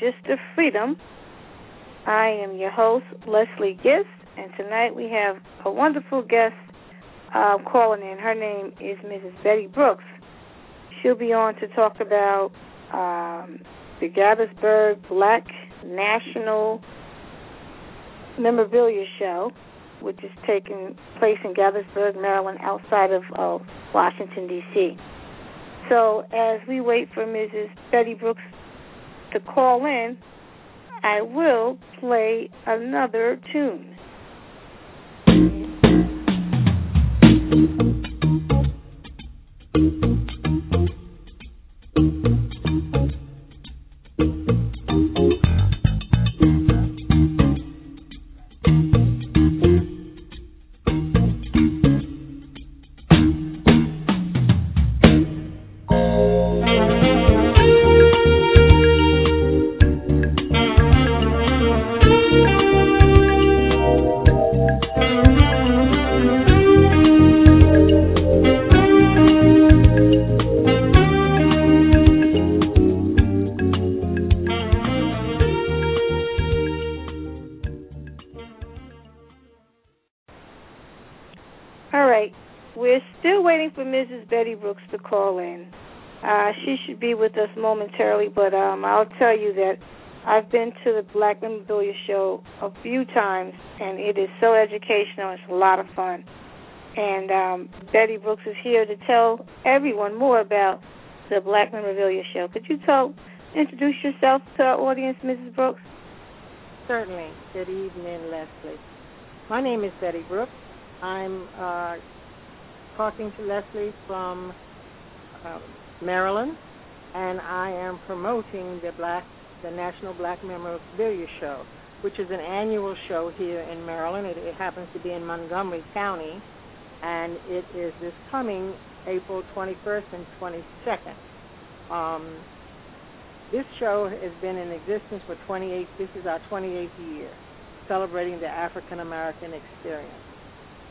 To The Freedom. I am your host, Leslie Gist, and tonight we have a wonderful guest uh, calling in. Her name is Mrs. Betty Brooks. She'll be on to talk about um, the Gaithersburg Black National Memorabilia Show, which is taking place in Gaithersburg, Maryland, outside of uh, Washington, D.C. So as we wait for Mrs. Betty Brooks to call in, I will play another tune. Momentarily, but um, I'll tell you that I've been to the Black Memorabilia Show a few times, and it is so educational. It's a lot of fun. And um, Betty Brooks is here to tell everyone more about the Black Memorabilia Show. Could you tell, introduce yourself to our audience, Mrs. Brooks? Certainly. Good evening, Leslie. My name is Betty Brooks. I'm uh, talking to Leslie from uh, Maryland, and I am promoting the Black, the National Black Memorabilia Show, which is an annual show here in Maryland. It, it happens to be in Montgomery County, and it is this coming April 21st and 22nd. Um, this show has been in existence for 28. This is our 28th year, celebrating the African American experience.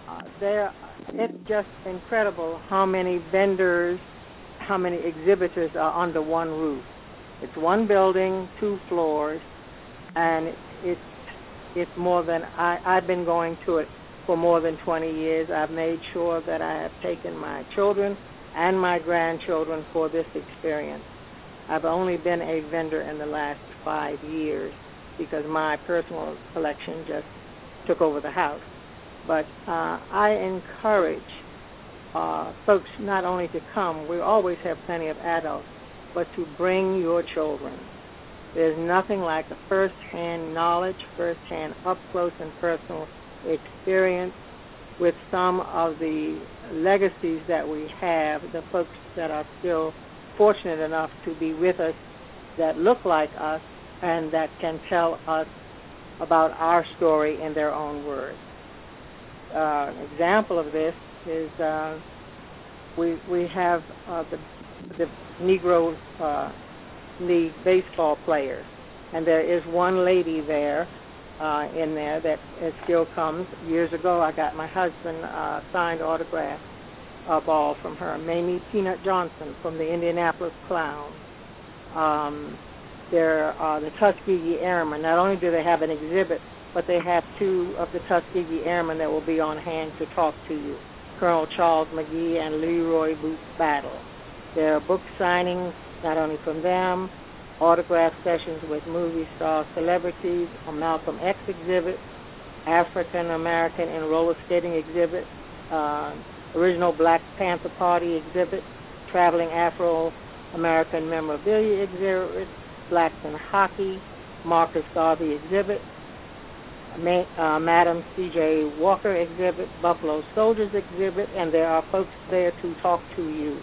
Uh, there, it's just incredible how many vendors, how many exhibitors are under one roof. It's one building, two floors, and it's it's more than I, I've been going to it for more than 20 years. I've made sure that I have taken my children and my grandchildren for this experience. I've only been a vendor in the last five years because my personal collection just took over the house. But uh, I encourage uh, folks not only to come, we always have plenty of adults, but to bring your children. There's nothing like a first-hand knowledge, first-hand up-close and personal experience with some of the legacies that we have, the folks that are still fortunate enough to be with us that look like us and that can tell us about our story in their own words. Uh, an example of this is uh, we we have uh, the the Negro uh, League baseball players, and there is one lady there uh, in there that it still comes. Years ago, I got my husband uh, signed autograph a ball from her. Mamie Peanut Johnson from the Indianapolis Clown. Um, there are the Tuskegee Airmen. Not only do they have an exhibit, but they have two of the Tuskegee Airmen that will be on hand to talk to you. Colonel Charles McGee and Leroy Boots Battle. There are book signings not only from them, autograph sessions with movie star celebrities, a Malcolm X exhibit, African American and roller skating exhibit, uh, original Black Panther Party exhibit, traveling Afro American memorabilia exhibit, Blacks in Hockey, Marcus Garvey exhibit, uh, Madam C.J. Walker exhibit, Buffalo Soldiers exhibit, and there are folks there to talk to you.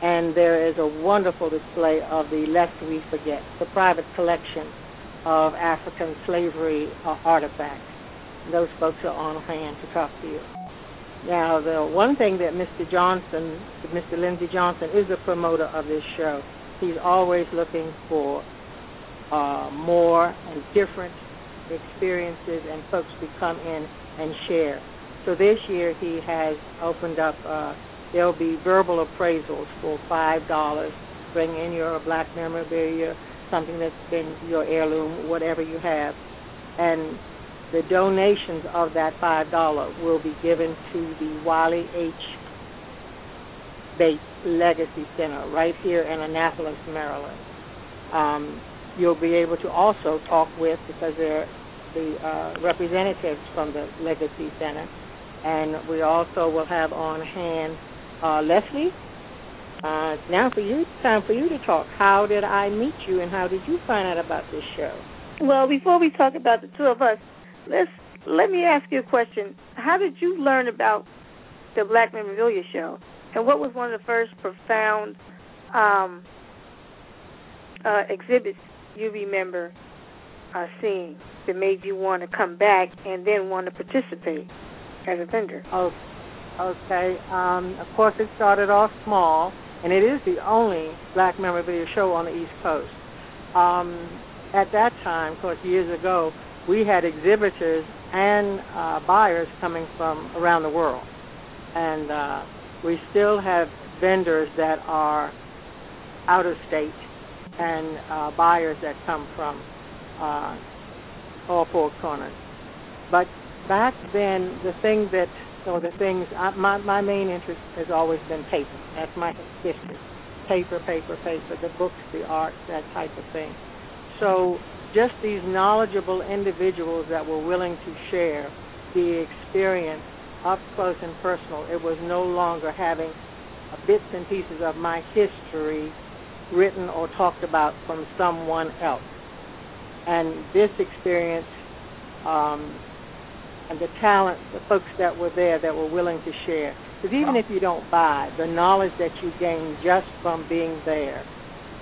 And there is a wonderful display of the Lest We Forget, the private collection of African slavery uh, artifacts. Those folks are on hand to talk to you. Now, the one thing that Mr. Johnson, Mr. Lindsey Johnson, is a promoter of this show. He's always looking for uh, more and different experiences and folks to come in and share. So this year he has opened up. Uh, there'll be verbal appraisals for five dollars. Bring in your black memorabilia, something that's been your heirloom, whatever you have, and the donations of that five dollar will be given to the Wiley H. Bates Legacy Center right here in Annapolis, Maryland. Um, you'll be able to also talk with because they're the uh, representatives from the Legacy Center, and we also will have on hand uh, Leslie. Uh, now for you, it's time for you to talk. How did I meet you, and how did you find out about this show? Well, before we talk about the two of us, let's let me ask you a question. How did you learn about the Black Memorabilia Show, and what was one of the first profound um, uh, exhibits you remember uh, seeing that made you want to come back and then want to participate as a vendor? Oh, okay. Um, of course, it started off small, and it is the only Black Memorabilia Show on the East Coast. Um, at that time, of course, years ago, we had exhibitors and uh, buyers coming from around the world, and uh, we still have vendors that are out of state and uh, buyers that come from uh, all four corners. But back then, the thing that, or the things, I, my my main interest has always been paper. That's my history. Paper, paper, paper. The books, the art, that type of thing. So just these knowledgeable individuals that were willing to share the experience up close and personal. It was no longer having bits and pieces of my history written or talked about from someone else. And this experience um, and the talent, the folks that were there that were willing to share. Because even if you don't buy, the knowledge that you gain just from being there,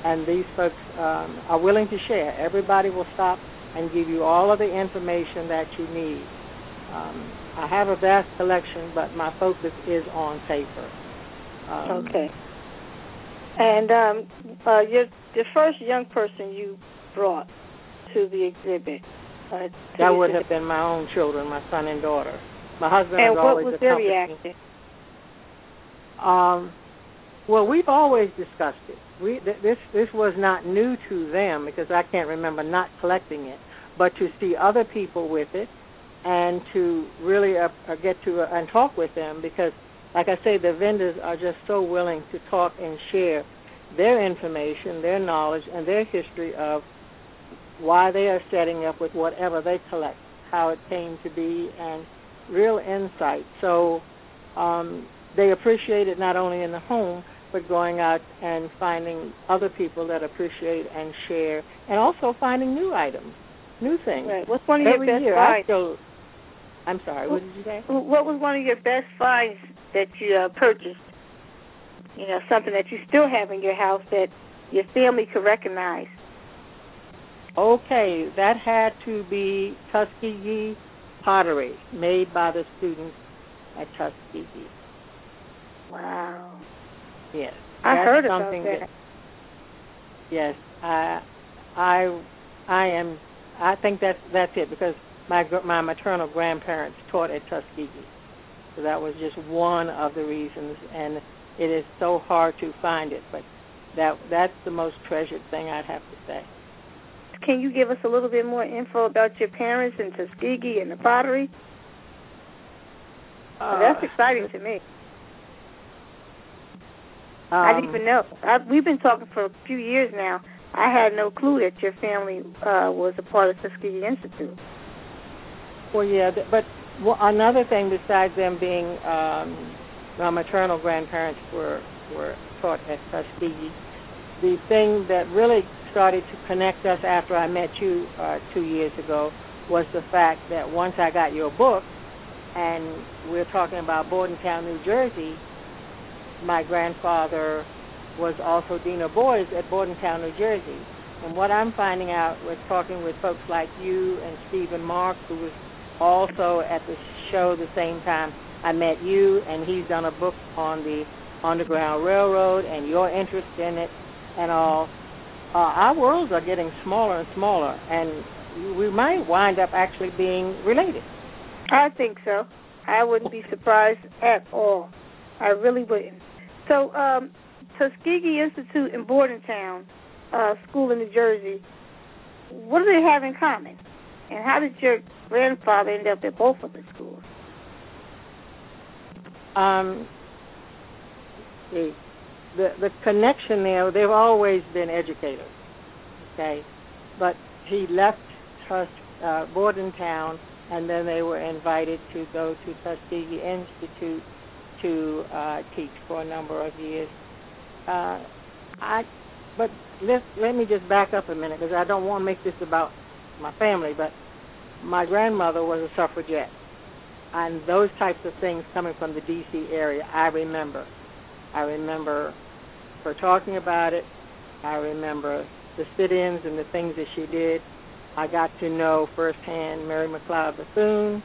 and these folks um, are willing to share. Everybody will stop and give you all of the information that you need. Um, I have a vast collection, but my focus is on paper. Um, okay. And um, uh, your the first young person you brought to the exhibit. Uh, that would have been my own children, my son and daughter. My husband and has always what was their reaction? Um, well, we've always discussed it. We th- this this was not new to them because I can't remember not collecting it, but to see other people with it and to really uh, uh, get to uh, and talk with them because, like I say, the vendors are just so willing to talk and share their information, their knowledge, and their history of why they are setting up with whatever they collect, how it came to be, and real insight. So um, they appreciate it not only in the home, but going out and finding other people that appreciate and share, and also finding new items, new things. Right. What's one of Every your best year, finds? I still, I'm sorry. What did you say? What was one of your best finds that you uh, purchased? You know, something that you still have in your house that your family could recognize. Okay, that had to be Tuskegee pottery made by the students at Tuskegee. Wow. Yes, I heard about something that. Yes, I, I, I am. I think that's that's it because my my maternal grandparents taught at Tuskegee. So that was just one of the reasons, and it is so hard to find it, but that that's the most treasured thing I'd have to say. Can you give us a little bit more info about your parents and Tuskegee and the pottery? Uh, that's exciting to me. Um, I didn't even know. I, we've been talking for a few years now. I had no clue that your family uh, was a part of Tuskegee Institute. Well, yeah, but well, another thing besides them being um, my maternal grandparents were were taught at Tuskegee. The thing that really started to connect us after I met you uh, two years ago was the fact that once I got your book, and we're talking about Bordentown, New Jersey, my grandfather was also Dean of Boys at Bordentown, New Jersey. And what I'm finding out with talking with folks like you and Stephen Mark, who was also at the show the same time I met you, and he's done a book on the Underground Railroad and your interest in it and all. Uh, our worlds are getting smaller and smaller, and we might wind up actually being related. I think so. I wouldn't be surprised at all. I really wouldn't. So, um, Tuskegee Institute in Bordentown uh, School in New Jersey, what do they have in common? And how did your grandfather end up at both of the schools? Um, the, the connection there, they've always been educators, okay, but he left Tus uh, Bordentown, and then they were invited to go to Tuskegee Institute to uh, teach for a number of years. Uh, I, but let let me just back up a minute because I don't want to make this about my family, but my grandmother was a suffragette, and those types of things coming from the D.C. area, I remember. I remember her talking about it. I remember the sit-ins and the things that she did. I got to know firsthand Mary McLeod Bethune,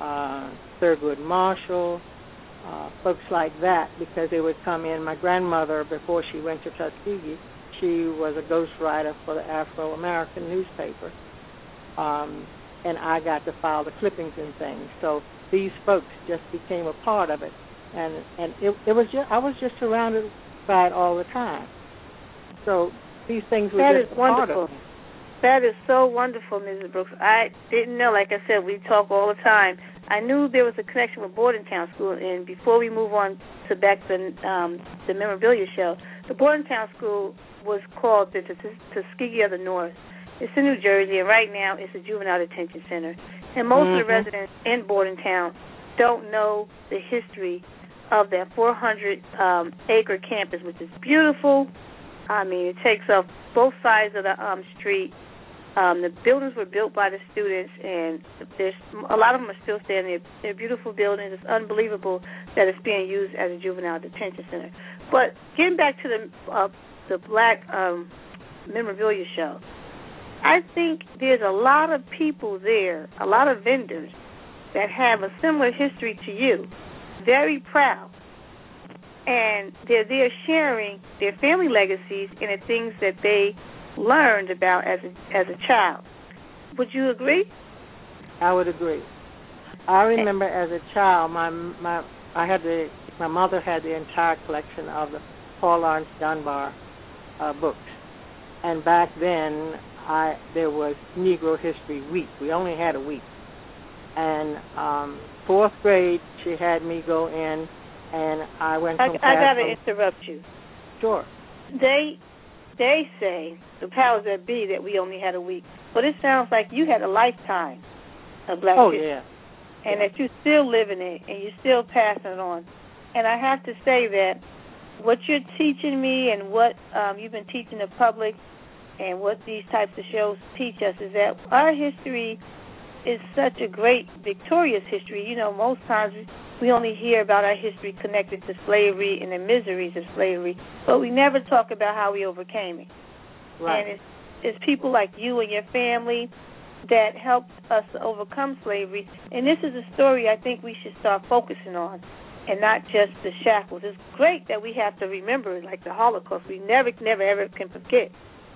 uh, Thurgood Marshall, uh, folks like that because they would come in. My grandmother, before she went to Tuskegee, she was a ghostwriter for the Afro American newspaper, um, and I got to file the clippings and things. So these folks just became a part of it, and and it, it was just I was just surrounded it all the time. So these things were that just is wonderful. That is so wonderful, Mrs. Brooks. I didn't know. Like I said, we talk all the time. I knew there was a connection with Bordentown School, and before we move on to back to um, the memorabilia show, the Bordentown School was called the Tuskegee of the North. It's in New Jersey, and right now it's a juvenile detention center. And most Mhm. of the residents in Bordentown don't know the history of that 400 um, acre campus, which is beautiful. I mean, it takes up both sides of the um, street. Um, the buildings were built by the students, and there's a lot of them are still standing. They're, they're beautiful buildings. It's unbelievable that it's being used as a juvenile detention center. But getting back to the uh, the Black um, memorabilia show, I think there's a lot of people there, a lot of vendors that have a similar history to you, very proud, and they're there sharing their family legacies and the things that they learned about as a as a child. Would you agree? I would agree. I remember as a child, my my I had the my mother had the entire collection of the Paul Laurence Dunbar uh, books, and back then I there was Negro History Week. We only had a week, and um, fourth grade she had me go in, and I went I, from I got to interrupt you. Sure. They they say the powers that be that we only had a week, but it sounds like you had a lifetime of Black Oh history. yeah. and that you're still living it and you're still passing it on. And I have to say that what you're teaching me and what um, you've been teaching the public and what these types of shows teach us is that our history is such a great victorious history. You know, most times we only hear about our history connected to slavery and the miseries of slavery, but we never talk about how we overcame it. Right. And it's, it's people like you and your family that helped us to overcome slavery. And this is a story I think we should start focusing on and not just the shackles. It's great that we have to remember, like the Holocaust. We never, never, ever can forget.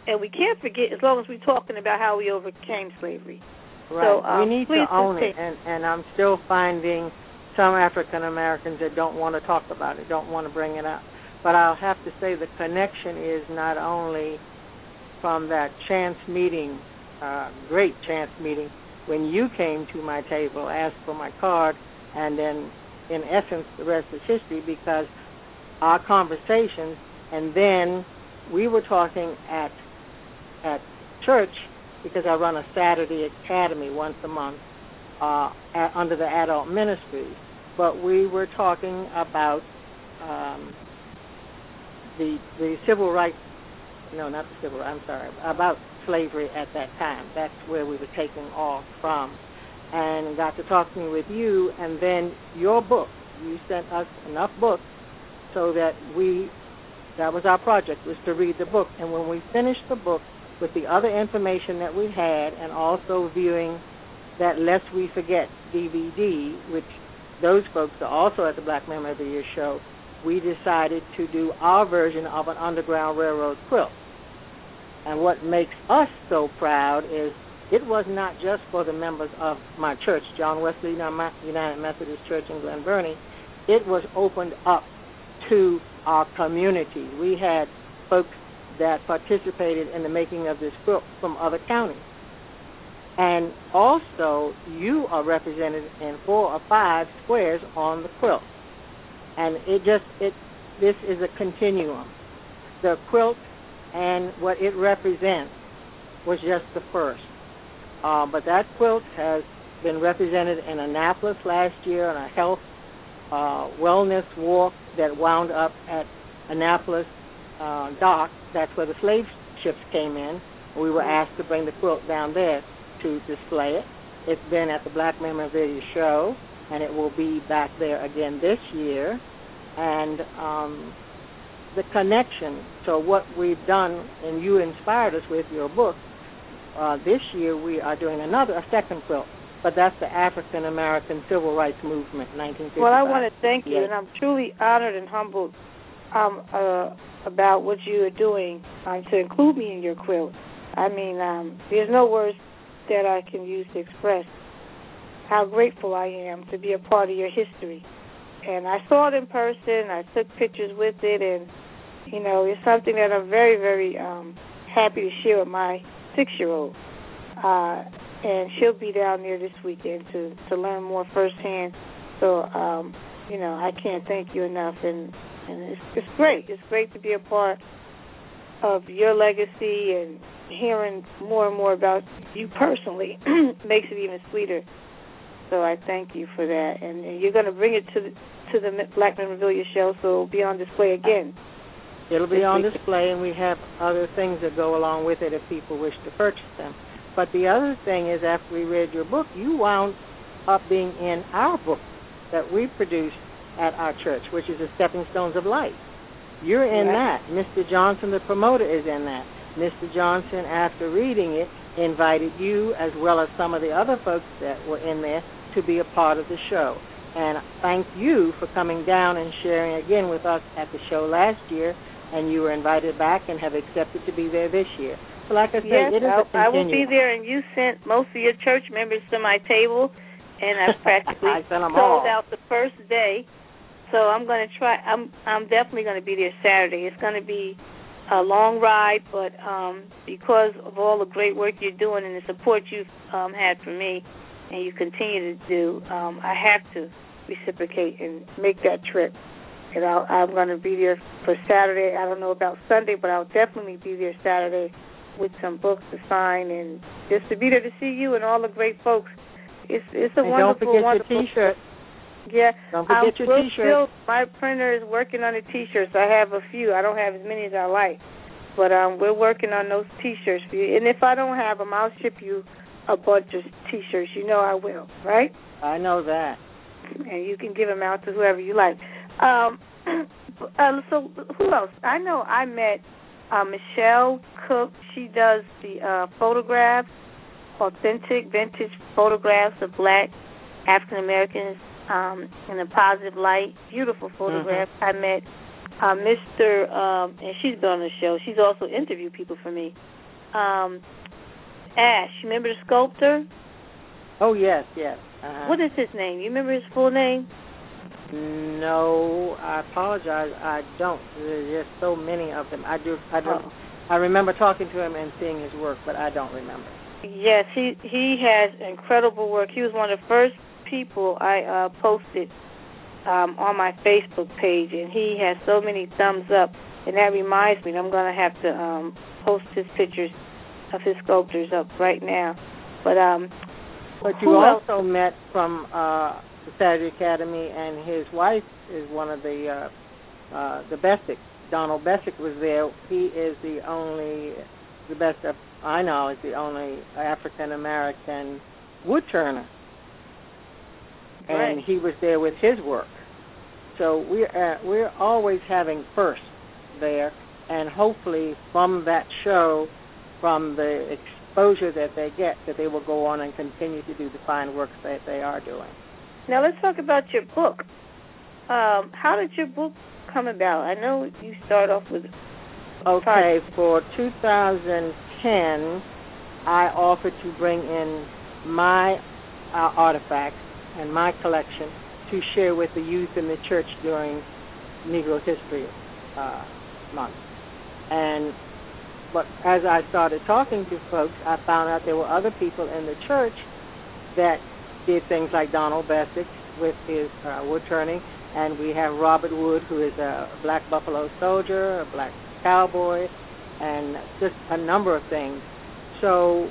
And we can't forget as long as we're talking about how we overcame slavery. Right. So um, we need to own it, and and I'm still finding some African Americans that don't want to talk about it, don't want to bring it up. But I'll have to say the connection is not only from that chance meeting, uh, great chance meeting, when you came to my table, asked for my card, and then in essence the rest is history because our conversations, and then we were talking at at church because I run a Saturday academy once a month uh, at, under the adult ministries. But we were talking about um, the the civil rights. No, not the civil. I'm sorry. About slavery at that time. That's where we were taking off from, and got to talking with you, and then your book. You sent us enough books so that we. That was our project was to read the book, and when we finished the book, with the other information that we had and also viewing that Lest We Forget DVD, which those folks are also at the Black Memorabilia show, we decided to do our version of an Underground Railroad quilt. And what makes us so proud is it was not just for the members of my church, John Wesley United Methodist Church in Glen Burnie. It was opened up to our community. We had folks that participated in the making of this quilt from other counties. And also, you are represented in four or five squares on the quilt. And it just, it, this is a continuum. The quilt and what it represents was just the first. Uh, but that quilt has been represented in Annapolis last year on a health uh, wellness walk that wound up at Annapolis uh, dock. That's where the slave ships came in. We were asked to bring the quilt down there to display it. It's been at the Black Memorabilia Show, and it will be back there again this year. And um, the connection. So what we've done, and you inspired us with your book. Uh, this year we are doing another, a second quilt, but that's the African American Civil Rights Movement, 1955. Well, I want to thank you, and I'm truly honored and humbled um, uh, about what you are doing um, to include me in your quilt. I mean, um, there's no words that I can use to express how grateful I am to be a part of your history. And I saw it in person. I took pictures with it, and you know, it's something that I'm very, very um, happy to share with my six-year-old. Uh, and she'll be down there this weekend to to learn more firsthand. So, um, you know, I can't thank you enough, and and it's it's great. It's great to be a part of your legacy and hearing more and more about you personally makes it even sweeter. So I thank you for that, and, and you're going to bring it to the to the Black Memorabilia show, so it'll be on display again. It'll be on display, and we have other things that go along with it if people wish to purchase them. But the other thing is, after we read your book, you wound up being in our book that we produced at our church, which is the Stepping Stones of Life. You're in Right. that. Mr. Johnson, the promoter, is in that. Mr. Johnson, after reading it, invited you as well as some of the other folks that were in there to be a part of the show. And thank you for coming down and sharing again with us at the show last year. And you were invited back and have accepted to be there this year. So, like I said, Yes, it is a I, I will be continuum. there, and you sent most of your church members to my table, and I've practically I sold all. out the first day. So I'm going to try. I'm I'm definitely going to be there Saturday. It's going to be a long ride, but um, because of all the great work you're doing and the support you've um, had for me, and you continue to do, um, I have to reciprocate and make that trip. And I'll, I'm going to be there for Saturday. I don't know about Sunday, but I'll definitely be there Saturday with some books to sign and just to be there to see you and all the great folks. It's it's a and wonderful, don't forget wonderful. your T-shirt. Yeah, Don't forget I'm your we're T-shirt. Still, my printer is working on the T-shirts. I have a few. I don't have as many as I like, but um, we're working on those T-shirts for you. And if I don't have them, I'll ship you a bunch of T-shirts. You know I will, right? I know that. And you can give them out to whoever you like. Um, uh, so who else? I know I met uh, Michelle Cook. She does the uh, photographs, authentic vintage photographs of black African Americans um, in a positive light. Beautiful photographs. I met uh, Mr. Um, and she's been on the show. She's also interviewed people for me. Um, Ash, remember the sculptor? Oh yes, yes. Uh-huh. What is his name? You remember his full name? No, I apologize. I don't. There's just so many of them. I do. I don't. Oh. I remember talking to him and seeing his work, but I don't remember. Yes, he he has incredible work. He was one of the first people I uh, posted um, on my Facebook page, and he has so many thumbs up. And that reminds me, I'm going to have to um, post his pictures of his sculptures up right now. But um, But you Who else? also met from uh, the Saturday Academy, and his wife is one of the uh, uh, the Bessick. Donald Bessick was there. He is the only, the best I know, is the only African American wood turner, and Right. he was there with his work. So we're uh, we're always having first there, and hopefully from that show, from the exposure that they get, that they will go on and continue to do the fine works that they are doing. now let's talk about your book. Um, how did your book come about? I know you start off with Okay, for 2010, I offered to bring in my uh, artifacts and my collection to share with the youth in the church during Negro History uh, Month. And but as I started talking to folks, I found out there were other people in the church that did things like Donald Bessick with his uh, wood turning, and we have Robert Wood, who is a black buffalo soldier, a black cowboy, and just a number of things. So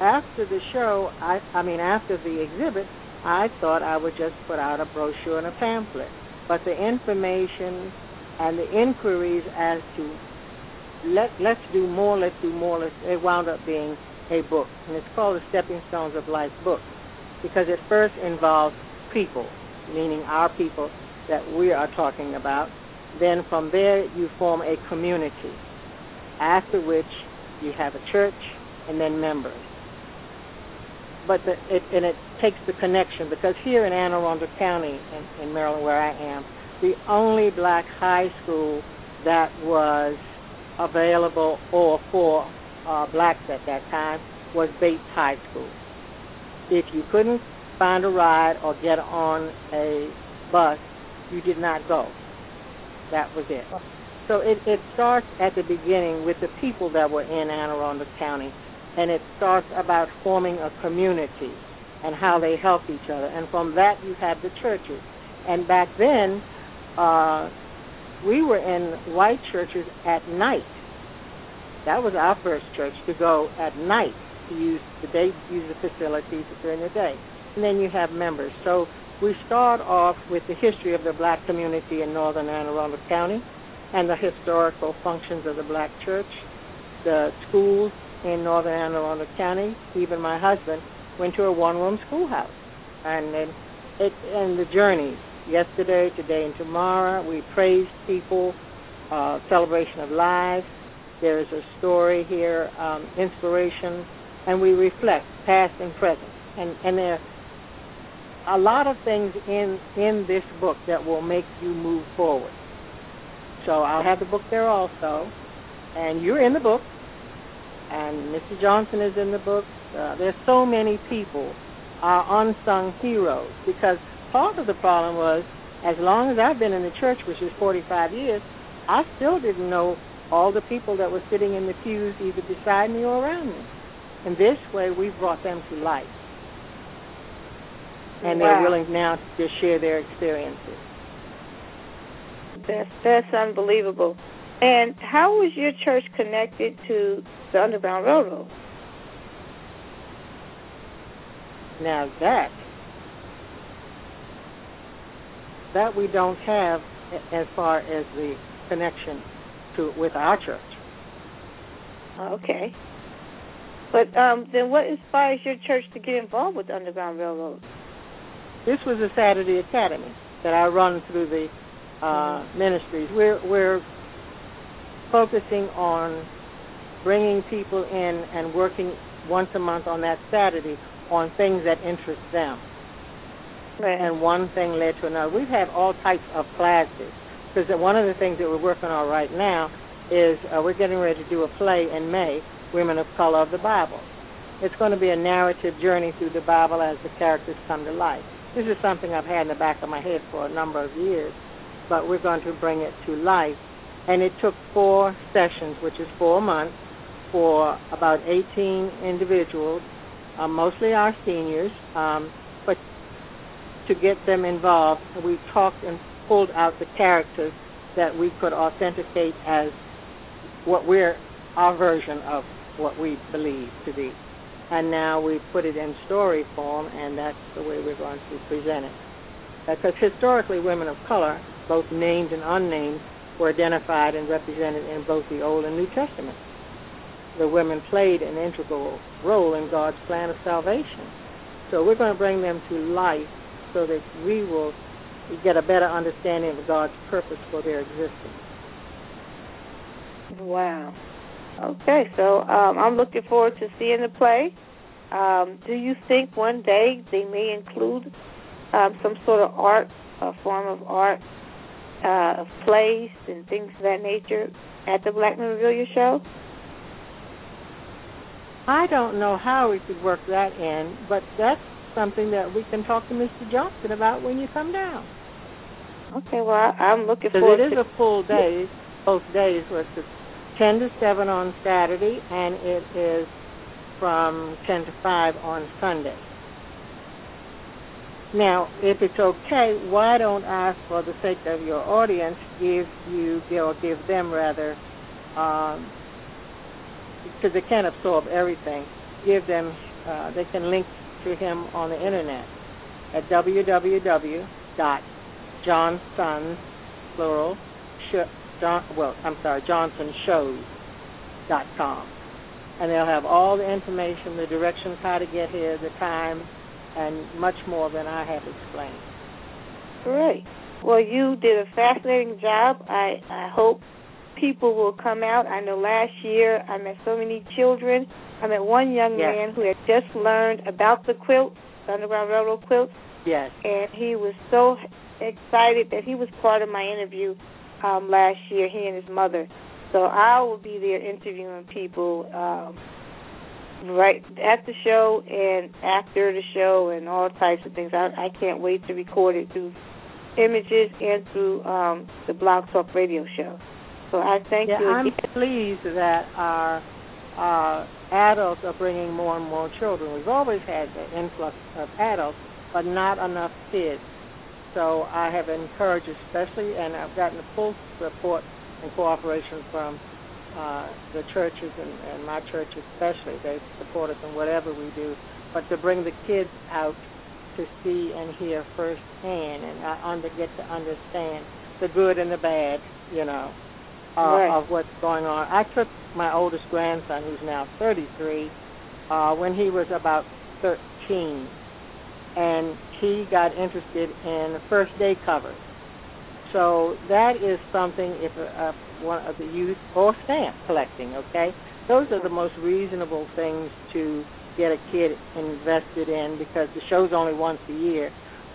after the show, I, I mean after the exhibit, I thought I would just put out a brochure and a pamphlet. But the information and the inquiries as to let let's do more, let's do more, let's, it wound up being a book, and it's called the Stepping Stones of Life book because it first involves people, meaning our people that we are talking about. Then from there you form a community, after which you have a church and then members. But the, it, and it takes the connection because here in Anne Arundel County, in, in Maryland, where I am, the only black high school that was available or for uh, blacks at that time was Bates High School. If you couldn't find a ride or get on a bus, you did not go. That was it. So it, it starts at the beginning with the people that were in Anne Arundel County, and it starts about forming a community and how they helped each other. And from that, you have the churches. And back then, uh, we were in white churches at night. That was our first church to go at night to use the day use the facilities during the day. And then you have members. So we start off with the history of the black community in northern Anne Arundel County and the historical functions of the black church, the schools in northern Anne Arundel County. Even my husband went to a one room schoolhouse. And then it and the journeys. Yesterday, today and tomorrow. We praise people, uh, celebration of life. There is a story here, um, inspiration, and we reflect past and present. And and there are a lot of things in in this book that will make you move forward. So I'll have the book there also, and you're in the book, and Mr. Johnson is in the book. Uh, there's so many people are unsung heroes because part of the problem was as long as I've been in the church, which is 45 years, I still didn't know all the people that were sitting in the pews either beside me or around me. And this way, we've brought them to life. And they're willing now to share their experiences. That's that's unbelievable. And how was your church connected to the Underground Railroad? Now that that we don't have as far as the connection to with our church. Okay. But um, then, what inspires your church to get involved with the Underground Railroad? This was a Saturday Academy that I run through the uh, ministries. We're we're focusing on bringing people in and working once a month on that Saturday on things that interest them. Right. And one thing led to another. We've had all types of classes because one of the things that we're working on right now is uh, we're getting ready to do a play in May, Women of Color of the Bible. It's going to be a narrative journey through the Bible as the characters come to life. This is something I've had in the back of my head for a number of years, but we're going to bring it to life. And it took four sessions, which is four months, for about 18 individuals, uh, mostly our seniors, um, but to get them involved, we talked and pulled out the characters that we could authenticate as what we're our version of what we believe to be. And now we put it in story form, and that's the way we're going to present it. Because historically, women of color, both named and unnamed, were identified and represented in both the Old and New Testament. The women played an integral role in God's plan of salvation. So we're going to bring them to life so that we will get a better understanding of God's purpose for their existence. Wow. Okay, so um, I'm looking forward to seeing the play. Um, do you think one day they may include um, some sort of art, a form of art, uh, of plays and things of that nature at the Black Memorabilia Show? I don't know how we could work that in, but that's something that we can talk to Mr. Johnson about when you come down. Okay, well, I, I'm looking forward Because forward it is a full day, both days, it's 10 to 7 on Saturday, and it is from 10 to 5 on Sunday. Now, if it's okay, why don't I, for the sake of your audience, give you, or give them rather, um, because they can't absorb everything, give them, uh, they can link to him on the internet at www.johnsons, plural, sh- John, well, I'm sorry, johnsonshows.com. And they'll have all the information, the directions, how to get here, the time, and much more than I have explained. Great. Well, you did a fascinating job. I, I hope people will come out. I know last year I met so many children. I met one young Yes. man who had just learned about the quilts, the Underground Railroad quilts, Yes. and he was so excited that he was part of my interview um, last year, he and his mother. So I will be there interviewing people um, right at the show and after the show and all types of things. I, I can't wait to record it through images and through um, the Blog Talk Radio show. So I thank yeah, you I'm again. pleased that our uh, adults are bringing more and more children. We've always had the influx of adults, but not enough kids. So I have encouraged, especially, and I've gotten the full support and cooperation from uh, the churches and, and my church especially. They support us in whatever we do, but to bring the kids out to see and hear firsthand and uh, under, get to understand the good and the bad, you know, uh, Right. of what's going on. I took my oldest grandson, who's now 33, uh, when he was about 13, and he got interested in first day covers. So that is something if uh, one of the youth or stamp collecting, okay? Those are the most reasonable things to get a kid invested in because the show's only once a year.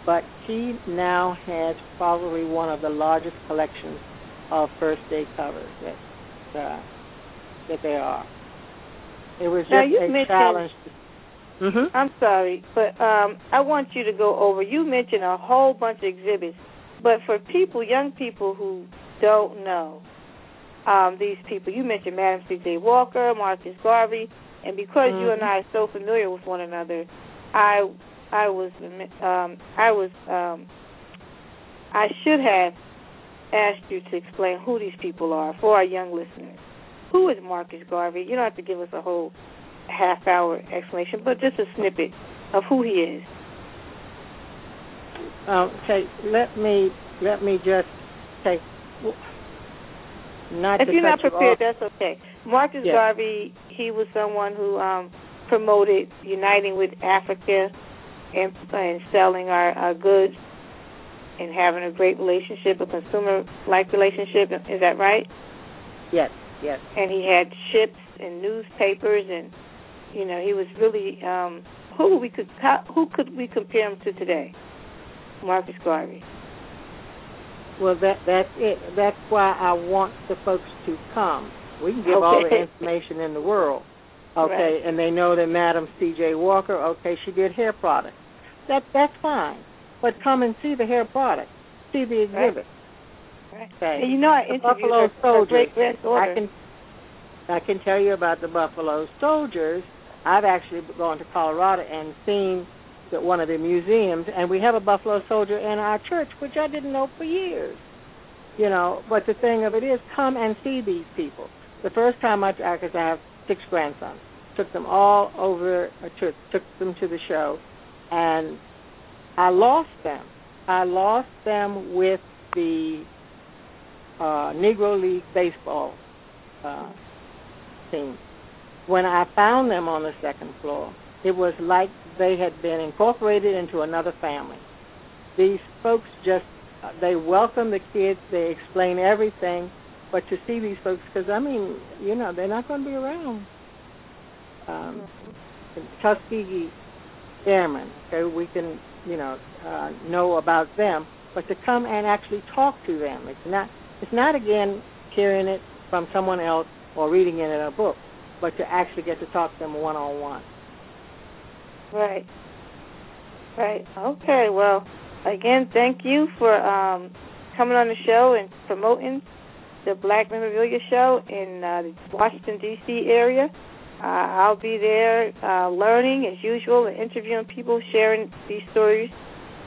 But he now has probably one of the largest collections of first day covers that uh, that there are. It was Now, just a mentioned- challenge. Mm-hmm. I'm sorry, but um, I want you to go over. You mentioned a whole bunch of exhibits, but for people, young people who don't know um, these people, you mentioned Madam C.J. Walker, Marcus Garvey, and because you and I are so familiar with one another, I I was um, I was um, I should have asked you to explain who these people are for our young listeners. Who is Marcus Garvey? You don't have to give us a whole half hour explanation, but just a snippet of who he is. Um, okay, let me let me just say, not If you're not cut you prepared, that's okay. Marcus Yeah. Garvey, he was someone who um, promoted uniting with Africa and, and selling our, our goods and having a great relationship, a consumer-like relationship. Is that right? Yes, yes. And he had ships and newspapers, and you know, he was really um, who we could how, who could we compare him to today? Marcus Garvey. Well, that that's it. That's why I want the folks to come. We can give all the information in the world, Okay, Right. and they know that Madam C.J. Walker, okay, she did hair products. That that's fine, but come and see the hair product, see the exhibit. Right. Okay. You know, I The Buffalo Soldiers. I can I can tell you about the Buffalo Soldiers. I've actually gone to Colorado and seen that one of the museums, and we have a Buffalo Soldier in our church, which I didn't know for years. You know, but the thing of it is, come and see these people. The first time I, because I have six grandsons, took them all over, uh, to, took them to the show, and I lost them. I lost them with the uh, Negro League baseball uh, team. When I found them on the second floor, it was like they had been incorporated into another family. These folks just they welcome the kids, they explain everything, but to see these folks, because I mean, you know, they're not going to be around. Um, Tuskegee Airmen, okay, we can, you know, uh, know about them, but to come and actually talk to them, it's not, it's not again hearing it from someone else or reading it in a book, but to actually get to talk to them one on one. Right. Right. Okay. Well, again, thank you for um, coming on the show and promoting the Black Memorabilia Show in uh, the Washington D.C. area. Uh, I'll be there uh, learning as usual and interviewing people, sharing these stories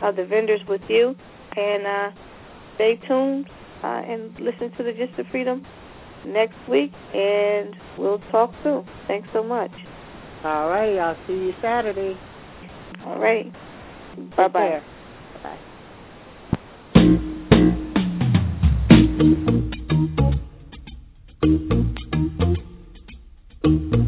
of the vendors with you. And uh, stay tuned uh, and listen to the Gist of Freedom next week, and we'll talk soon. Thanks so much. All right, I'll see you Saturday. All right. Take Bye bye. care. Bye. It is